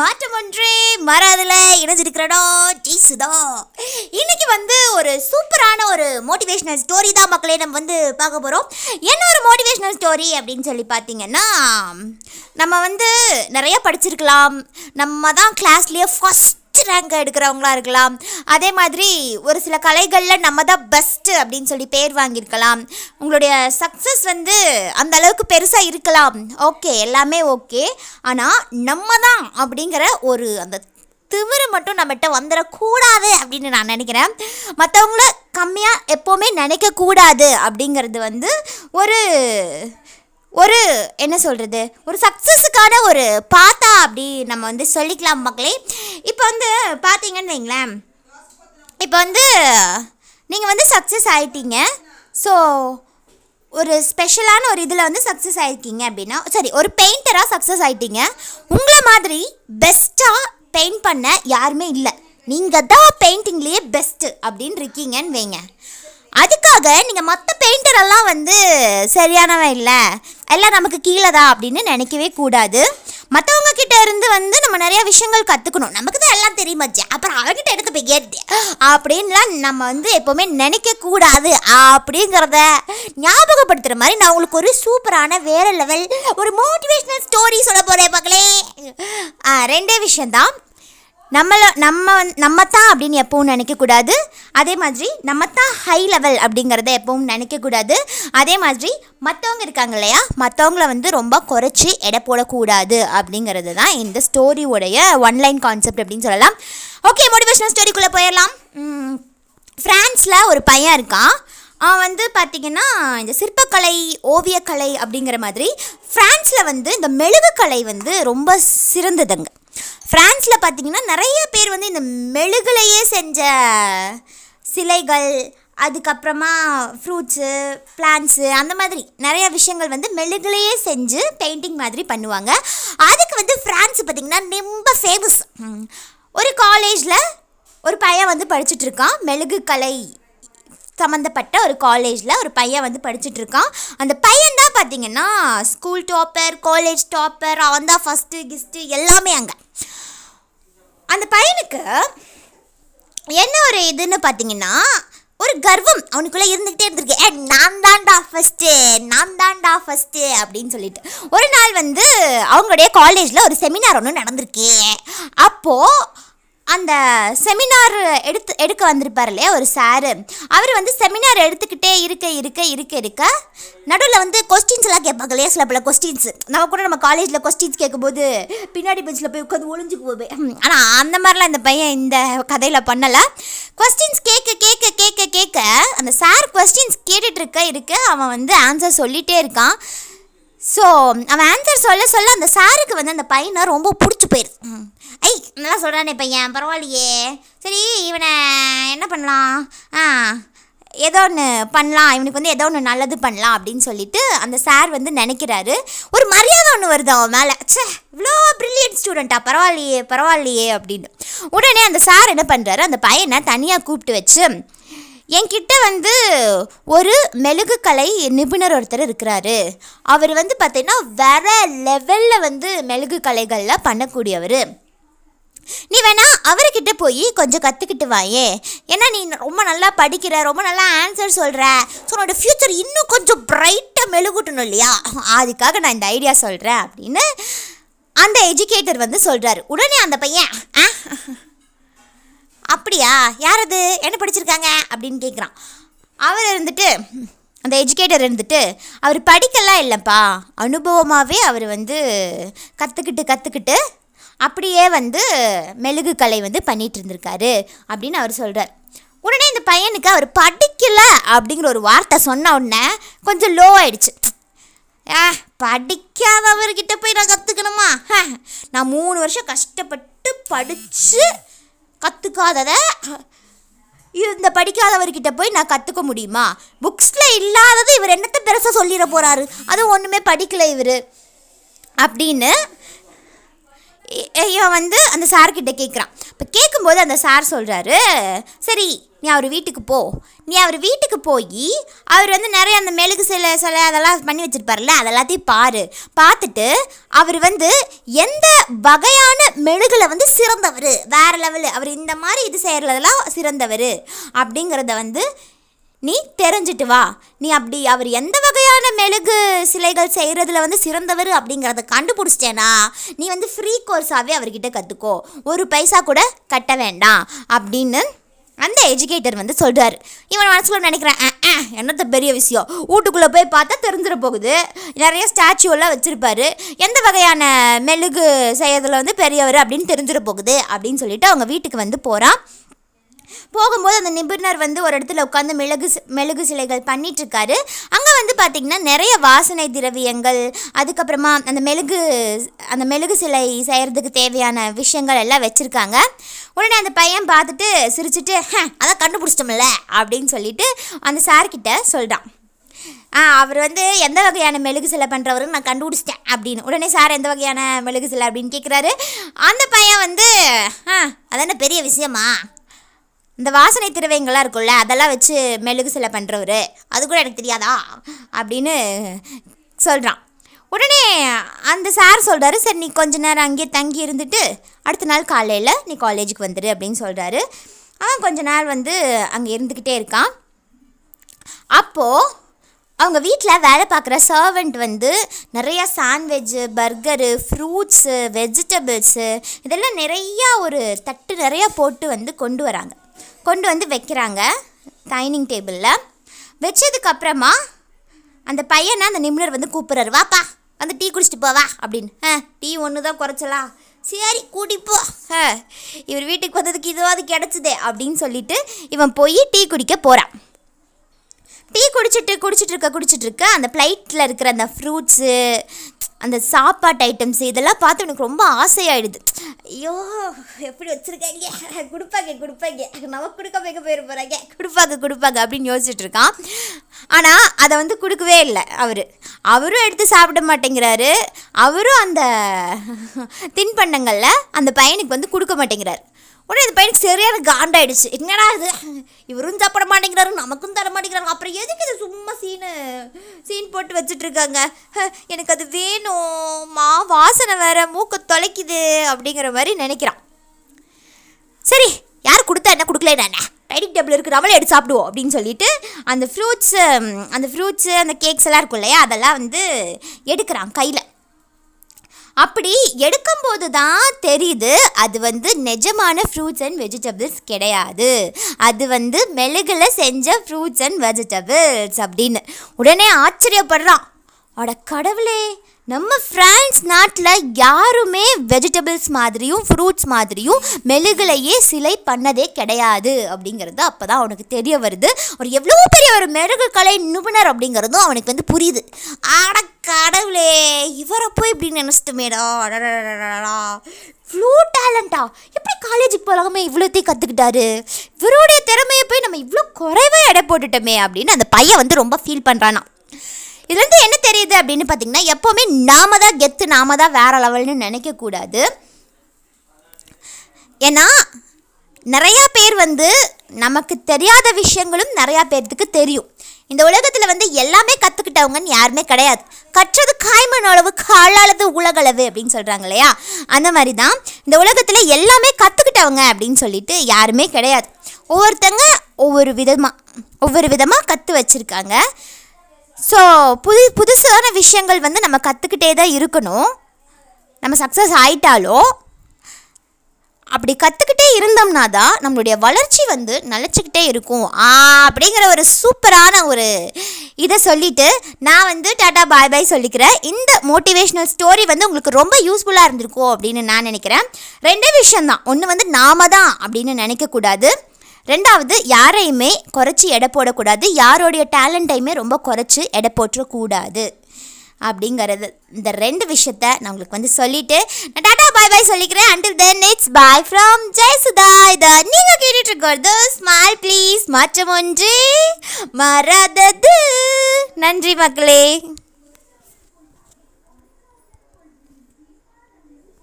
மாற்றம் ஒன்றே மாறாதுல. இணைஞ்சிருக்கிறடோ ஜெய்சுதா இன்னைக்கு வந்து ஒரு சூப்பரான ஒரு மோட்டிவேஷனல் ஸ்டோரி தான் மக்களே நம்ம வந்து பார்க்க போகிறோம் என்ன ஒரு மோட்டிவேஷனல் ஸ்டோரி அப்படின்னு சொல்லி பார்த்தீங்கன்னா நம்ம வந்து நிறைய படிச்சிருக்கலாம். நம்ம தான் கிளாஸ்லேயே ஃபஸ்ட் ரேங்க் எடுக்கிறவங்களா இருக்கலாம். அதே மாதிரி ஒரு சில கலைகளில் நம்ம தான் பெஸ்ட்டு அப்படின்னு சொல்லி பேர் வாங்கியிருக்கலாம். உங்களுடைய சக்ஸஸ் வந்து அந்த அளவுக்கு பெருசாக இருக்கலாம். ஓகே எல்லாமே ஓகே ஆனால் நம்ம தான் அப்படிங்கிற ஒரு அந்த திமிரு மட்டும் நம்மகிட்ட வந்துடக்கூடாது அப்படின்னு நான் நினைக்கிறேன். மற்றவங்கள கம்மியாக எப்போவுமே நினைக்கக்கூடாது அப்படிங்கிறது வந்து ஒரு ஒரு என்ன சொல்கிறது ஒரு சக்ஸஸுக்கான ஒரு பாத்தா அப்படி நம்ம வந்து சொல்லிக்கலாம் மக்களே. இப்போ வந்து பார்த்தீங்கன்னு வைங்களேன். இப்போ வந்து நீங்கள் வந்து சக்ஸஸ் ஆகிட்டீங்க ஸோ ஒரு ஸ்பெஷலான ஒரு இதில் வந்து சக்ஸஸ் ஆகிருக்கீங்க அப்படின்னா சரி ஒரு பெயிண்டராக சக்ஸஸ் ஆகிட்டீங்க உங்களை மாதிரி பெஸ்ட்டாக பெயிண்ட் பண்ண யாருமே இல்லை. நீங்கள் தான் பெயிண்டிங்லேயே பெஸ்ட்டு அப்படின்னு இருக்கீங்கன்னு வைங்க. அதுக்காக நீங்கள் மற்ற பெயிண்ட் பெயிண்டரெல்லாம் வந்து சரியானவன் இல்லை. எல்லாம் நமக்கு கீழே தான் அப்படின்னு நினைக்கவே கூடாது. மற்றவங்க கிட்ட இருந்து வந்து நம்ம நிறைய விஷயங்கள் கற்றுக்கணும் நமக்கு தான் எல்லாம் தெரியுமாச்சு அப்புறம் அவர்கிட்ட எடுத்து போய் கேட்டு அப்படின்லாம் நம்ம வந்து எப்போவுமே நினைக்கக்கூடாது அப்படிங்கிறத ஞாபகப்படுத்துகிற மாதிரி நான் உங்களுக்கு ஒரு சூப்பரான வேற லெவல் ஒரு மோட்டிவேஷ்னல் ஸ்டோரி சொல்ல போகிறேன் பார்க்கலே ரெண்டே விஷயந்தான் நம்மளை நம்ம வந்து- நம்ம தான் அப்படின்னு எப்பவும் நினைக்கக்கூடாது. அதே மாதிரி நம்ம தான் ஹை லெவல் அப்படிங்கிறத எப்பவும் நினைக்கக்கூடாது. அதே மாதிரி மற்றவங்க இருக்காங்க இல்லையா? மற்றவங்கள வந்து ரொம்ப குறைச்சி எடை போடக்கூடாது அப்படிங்கிறது தான் இந்த ஸ்டோரியோடைய ஒன்லைன் கான்செப்ட் அப்படின்னு சொல்லலாம். ஓகே மோட்டிவேஷனல் ஸ்டோரிக்குள்ளே போயிடலாம். ஃப்ரான்ஸில் ஒரு பையன் இருக்கான். அவன் வந்து பார்த்திங்கன்னா இந்த சிற்பக்கலை ஓவியக்கலை அப்படிங்கிற மாதிரி ஃப்ரான்ஸில் வந்து இந்த மெழுகுக்கலை வந்து ரொம்ப சிறந்ததுங்க. ஃப்ரான்ஸில் பார்த்திங்கன்னா நிறைய பேர் வந்து இந்த மெழுகுலையே செஞ்ச சிலைகள் அதுக்கப்புறமா ஃப்ரூட்ஸு பிளான்ஸு அந்த மாதிரி நிறைய விஷயங்கள் வந்து மெழுகுலையே செஞ்சு பெயிண்டிங் மாதிரி பண்ணுவாங்க. அதுக்கு வந்து ஃப்ரான்ஸ் பார்த்திங்கன்னா ரொம்ப ஃபேமஸ் ஒரு காலேஜில் ஒரு பையன் வந்து படிச்சுட்டு இருக்கான் மெழுகு கலை சம்மந்தப்பட்ட ஒரு காலேஜில் ஒரு பையன் வந்து படிச்சுட்டு இருக்கான் அந்த பையன் தான் பார்த்தீங்கன்னா ஸ்கூல் டாப்பர் காலேஜ் டாப்பர் அவன் தான் ஃபஸ்ட்டு கிஸ்ட்டு எல்லாமே அங்கே. அந்த பையனுக்கு என்ன ஒரு இதுன்னு பார்த்தீங்கன்னா ஒரு கர்வம் அவனுக்குள்ளே இருந்துக்கிட்டே இருந்திருக்கு. ஏ நான் தான்டா ஃபஸ்ட்டு நான் தான்டா ஃபஸ்ட்டு அப்படின்னு சொல்லிட்டு. ஒரு நாள் வந்து அவங்களுடைய காலேஜில் ஒரு செமினார் ஒன்று நடந்திருக்கு. அப்போது அந்த செமினார் எடுத்து எடுக்க வந்திருப்பார் இல்லையா ஒரு சாரு அவர் வந்து செமினார் எடுத்துக்கிட்டே இருக்க இருக்க இருக்க இருக்க நடுவில் வந்து கொஸ்டின்ஸ் எல்லாம் கேட்பாங்க இல்லையா சில பல கொஸ்டின்ஸ் நம்ம கூட நம்ம காலேஜில் கொஸ்டின்ஸ் கேட்கும்போது பின்னாடி பெஞ்சில் போய் உட்காந்து ஒளிஞ்சுக்கு போவேன் ஆனால் அந்த மாதிரிலாம் இந்த பையன் இந்த கதையில் பண்ணலை. கொஸ்டின்ஸ் கேட்க கேட்க கேட்க கேட்க அந்த சார் கொஸ்டின்ஸ் கேட்டுட்டு இருக்க இருக்க அவன் வந்து ஆன்சர் சொல்லிகிட்டே இருக்கான். ஸோ அவன் ஆன்சர் சொல்ல சொல்ல அந்த சாருக்கு வந்து அந்த பையனை ரொம்ப பிடிச்சி போயிடுது ஐ நல்லா சொல்கிறானே பையன் பரவாயில்லையே. சரி இவனை என்ன பண்ணலாம்? ஆ ஏதோ ஒன்று பண்ணலாம். இவனுக்கு வந்து ஏதோ ஒன்று நல்லது பண்ணலாம் அப்படின்னு சொல்லிட்டு அந்த சார் வந்து நினைக்கிறாரு. ஒரு மரியாதை ஒன்று வருது அவன் மேலே. ச்சே இவ்வளோ ப்ரில்லியன்ட் ஸ்டூடெண்ட்டா பரவாயில்லையே பரவாயில்லையே அப்படின்னு. உடனே அந்த சார் என்ன பண்ணுறாரு அந்த பையனை தனியாக கூப்பிட்டு வச்சு என்கிட்ட வந்து ஒரு மெழுகுக்கலை நிபுணர் ஒருத்தர் இருக்கிறாரு. அவர் வந்து பார்த்தீங்கன்னா வேற லெவலில் வந்து மெழுகு கலைகளில் பண்ணக்கூடியவர். நீ வேணா அவர்கிட்ட போய் கொஞ்சம் கற்றுக்கிட்டு வாயே. ஏன்னா நீ ரொம்ப நல்லா படிக்கிற ரொம்ப நல்லா ஆன்சர் சொல்கிற ஸோ உன்னோட ஃப்யூச்சர் இன்னும் கொஞ்சம் பிரைட்டாக மெழுகூட்டணும் இல்லையா? அதுக்காக நான் இந்த ஐடியா சொல்கிறேன் அப்படின்னு அந்த எஜுகேட்டர் வந்து சொல்கிறாரு உடனே அந்த பையன் ஆ? அப்படியா? யார் அது என்ன படிச்சிருக்காங்க? அப்படின்னு கேட்குறான் அவர் இருந்துட்டு அந்த எஜுகேட்டர் இருந்துட்டு அவர் படிக்கலாம் இல்லைப்பா. அனுபவமாகவே அவர் வந்து கற்றுக்கிட்டு கற்றுக்கிட்டு அப்படியே வந்து மெழுகு கலை வந்து பண்ணிகிட்டு இருந்திருக்காரு அப்படின்னு அவர் சொல்கிறார் உடனே இந்த பையனுக்கு அவர் படிக்கலை அப்படிங்கிற ஒரு வார்த்தை சொன்ன உடனே கொஞ்சம் லோ ஆயிடுச்சு. ஆ படிக்காதவர்கிட்ட போய் நான் கற்றுக்கணுமா நான் மூணு வருஷம் கஷ்டப்பட்டு படித்து கற்றுக்காததை இந்த படிக்காதவர்கிட்ட போய் நான் கற்றுக்க முடியுமா? புக்ஸில் இல்லாதது இவர் என்னத்தை பெருசாக சொல்லிட போகிறாரு அதுவும் ஒன்றுமே படிக்கலை இவர். அப்படின்னு இவன் வந்து அந்த சார்கிட்ட கேட்குறான் இப்போ கேட்கும்போது அந்த சார் சொல்கிறாரு சரி நீ அவர் வீட்டுக்கு போ. நீ அவர் வீட்டுக்கு போய் அவர் வந்து நிறைய அந்த மெழுகு சிலை சிலை அதெல்லாம் பண்ணி வச்சுருப்பார்ல அதெல்லாத்தையும் பாரு. பார்த்துட்டு அவர் வந்து எந்த வகையான மெழுகில் வந்து சிறந்தவர்? வேற லெவலு அவர் இந்த மாதிரி இது செய்கிறதெல்லாம் சிறந்தவர். அப்படிங்கிறத வந்து நீ தெரிஞ்சிட்டு வா. நீ அப்படி அவர் எந்த சரியான மெழுகு சிலைகள் செய்கிறதுல வந்து சிறந்தவர் அப்படிங்கிறத கண்டுபிடிச்சிட்டேனா? நீ வந்து ஃப்ரீ கோர்ஸாகவே அவர்கிட்ட கற்றுக்கோ ஒரு பைசா கூட கட்ட வேண்டாம் அப்படின்னு அந்த எஜுகேட்டர் வந்து சொல்கிறார் இவன் மனசுக்குள்ள நினைக்கிறேன் என்னத்த பெரிய விஷயம்? வீட்டுக்குள்ளே போய் பார்த்தா தெரிஞ்சிட போகுது. நிறைய ஸ்டாச்சுவெல்லாம் வச்சுருப்பாரு. எந்த வகையான மெழுகு செய்யறதுல வந்து பெரியவர் அப்படின்னு தெரிஞ்சிட போகுது அப்படின்னு சொல்லிட்டு அவங்க வீட்டுக்கு வந்து போகிறான் போகும்போது அந்த நிபுணர் வந்து ஒரு இடத்துல உட்காந்து மெழுகு மெழுகு சிலைகள் பண்ணிட்டு இருக்காரு அங்கே வந்து பார்த்திங்கன்னா நிறைய வாசனை திரவியங்கள் அதுக்கப்புறமா அந்த மெழுகு அந்த மெழுகு சிலை செய்கிறதுக்கு தேவையான விஷயங்கள் எல்லாம் வச்சுருக்காங்க. உடனே அந்த பையன் பார்த்துட்டு சிரிச்சிட்டு அதான் கண்டுபிடிச்சிட்டோம்ல அப்படின்னு சொல்லிட்டு அந்த சார்கிட்ட சொல்கிறான் ஆ அவர் வந்து எந்த வகையான மெழுகு சிலை பண்ணுறவருன்னு நான் கண்டுபிடிச்சிட்டேன் அப்படின்னு. உடனே சார் எந்த வகையான மெழுகு சிலை? அப்படின்னு கேட்குறாரு அந்த பையன் வந்து ஆ அதான பெரிய விஷயமா? இந்த வாசனை திரவியங்கள்லாம் இருக்கும்ல அதெல்லாம் வச்சு மெழுகு சிலை பண்ணுறவர் அது கூட எனக்கு தெரியாதா? அப்படின்னு சொல்கிறான் உடனே அந்த சார் சொல்கிறாரு சரி நீ கொஞ்ச நேரம் அங்கேயே தங்கி இருந்துட்டு அடுத்த நாள் காலையில் நீ காலேஜுக்கு வந்துடு அப்படின்னு சொல்கிறாரு அவன் கொஞ்ச நாள் வந்து அங்கே இருந்துக்கிட்டே இருக்கான். அப்போது அவங்க வீட்டில் வேலை பார்க்குற சர்வெண்ட் வந்து நிறையா சாண்ட்விட்ஜு பர்கரு ஃப்ரூட்ஸு வெஜிடபிள்ஸு இதெல்லாம் நிறையா ஒரு தட்டு நிறையா போட்டு வந்து கொண்டு வராங்க. கொண்டு வந்து வைக்கிறாங்க டைனிங் டேபிளில். வச்சதுக்கப்புறமா அந்த பையனை அந்த நிபுணர் வந்து கூப்பிட்றாரு. வாப்பா வந்து டீ குடிச்சிட்டு போவா அப்படின்னு. ஆ டீ ஒன்று தான் குறைச்சலா. சரி கூட்டிப்போ ஆ இவர் வீட்டுக்கு வந்ததுக்கு இதுவாது கிடச்சிதே அப்படின்னு சொல்லிட்டு இவன் போய் டீ குடிக்க போகிறான் டீ குடிச்சிட்டு குடிச்சிட்டு இருக்க குடிச்சிட்டு இருக்க அந்த ஃப்ளைட்டில் இருக்கிற அந்த ஃப்ரூட்ஸு அந்த சாப்பாட்டு ஐட்டம்ஸ் இதெல்லாம் பார்த்து எனக்கு ரொம்ப ஆசையாயிடுது. ஐயோ எப்படி வச்சுருக்காங்க? கொடுப்பாங்க கொடுப்பாங்க. நமக்கு கொடுக்க வைக்க போயிட போகிறாங்க கொடுப்பாங்க கொடுப்பாங்க அப்படின்னு யோசிச்சுட்டு இருக்கான். ஆனால் அதை வந்து கொடுக்கவே இல்லை அவர். அவரும் எடுத்து சாப்பிட மாட்டேங்கிறாரு. அவரும் அந்த தின்பண்டங்களில் அந்த பையனுக்கு வந்து கொடுக்க மாட்டேங்கிறார். உடனே இந்த பையனுக்கு சரியான காண்டாயிடுச்சு. என்னடா இது? இவரும் சாப்பிட மாட்டேங்கிறாரு நமக்கும் தர மாட்டேங்கிறாங்க. அப்புறம் எதுக்கு இது சும்மா சீனு சீன் போட்டு வச்சுட்டு இருக்காங்க ஹ, எனக்கு அது வேணும் மா வாசனை வேற மூக்க தொலைக்குது அப்படிங்கிற மாதிரி நினைக்கிறான். சரி யார் கொடுத்தா என்ன கொடுக்கல என்ன? டைனிங் டேபிள் இருக்குது நம்மளே எடுத்து சாப்பிடுவோம் அப்படின்னு சொல்லிட்டு அந்த ஃப்ரூட்ஸு அந்த ஃப்ரூட்ஸு அந்த கேக்ஸ் எல்லாம் இருக்கும் இல்லையா? அதெல்லாம் வந்து எடுக்கிறான் கையில். அப்படி எடுக்கும்போது தான் தெரியுது அது வந்து நிஜமான ஃப்ரூட்ஸ் அண்ட் வெஜிடபிள்ஸ் கிடையாது. அது வந்து மெழுகில் செஞ்ச ஃப்ரூட்ஸ் அண்ட் வெஜிடபிள்ஸ் அப்படின்னு. உடனே ஆச்சரியப்படுறான். அட கடவுளே நம்ம ஃப்ரான்ஸ் நாட்டில் யாருமே வெஜிடபிள்ஸ் மாதிரியும் ஃப்ரூட்ஸ் மாதிரியும் மெழுகுலையே சிலை பண்ணதே கிடையாது அப்படிங்கிறது அப்போ தான் அவனுக்கு தெரிய வருது. ஒரு எவ்வளோ பெரிய ஒரு மெழுகு கலை நிபுணர் அப்படிங்கிறதும் அவனுக்கு வந்து புரியுது. அட கடவுளே இவரை போய் இப்படி நினச்சிட்டுமேடா அடடடடடா இவ்வளோ டேலண்டா எப்படி காலேஜுக்கு போகலாமே இவ்வளோத்தையும் கற்றுக்கிட்டாரு இவருடைய திறமையை போய் நம்ம இவ்வளோ குறைவாக எடை போட்டுட்டோமே அப்படின்னு அந்த பையன் வந்து ரொம்ப ஃபீல் பண்ணுறானா இதுலேருந்து என்ன தெரியுது அப்படின்னு பார்த்தீங்கன்னா எப்போவுமே நாம தான் கெத்து நாம தான் வேற லெவல்னு நினைக்கக்கூடாது ஏன்னா நிறையா பேர் வந்து நமக்கு தெரியாத விஷயங்களும் நிறையா பேர்த்துக்கு தெரியும். இந்த உலகத்தில் வந்து எல்லாமே கற்றுக்கிட்டவங்கன்னு யாருமே கிடையாது. கற்றது காய்மண் அளவு காலாளது உலகளவு அப்படின்னு சொல்கிறாங்க இல்லையா? அந்த மாதிரி தான் இந்த உலகத்தில் எல்லாமே கற்றுக்கிட்டவங்க அப்படின்னு சொல்லிட்டு யாருமே கிடையாது. ஒவ்வொருத்தங்க ஒவ்வொரு விதமாக ஒவ்வொரு விதமாக கற்று வச்சுருக்காங்க. ஸோ புது புதுசான விஷயங்கள் வந்து நம்ம கற்றுக்கிட்டே தான் இருக்கணும். நம்ம சக்ஸஸ் ஆயிட்டாலும் அப்படி கற்றுக்கிட்டே இருந்தோம்னா தான் நம்மளுடைய வளர்ச்சி வந்து நிலச்சிக்கிட்டே இருக்கும். அப்படிங்கிற ஒரு சூப்பரான ஒரு இதை சொல்லிட்டு நான் வந்து டாட்டா பாய் பாய் சொல்லிக்கிறேன். இந்த மோட்டிவேஷ்னல் ஸ்டோரி வந்து உங்களுக்கு ரொம்ப யூஸ்ஃபுல்லாக இருந்திருக்கும் அப்படின்னு நான் நினைக்கிறேன். ரெண்டே விஷயம்தான். ஒன்று வந்து நாம தான் அப்படின்னு நினைக்கக்கூடாது. ரெண்டாவது யாரையுமே குறைச்சி எடை போடக்கூடாது. யாரோடைய டேலண்ட்டையுமே ரொம்ப குறைச்சி எடை போட்டுறக்கூடாது அப்படிங்கிறது இந்த ரெண்டு விஷயத்த நான் உங்களுக்கு வந்து சொல்லிட்டு நான் டாடா பாய் பாய் சொல்லிக்கிறேன். Until then it's bye from Jayasudha இதை நீங்கள் கேட்டுட்டு இருக்கிறது ப்ளீஸ் மாற்றம் ஒன்று மறாதது நன்றி மக்களே.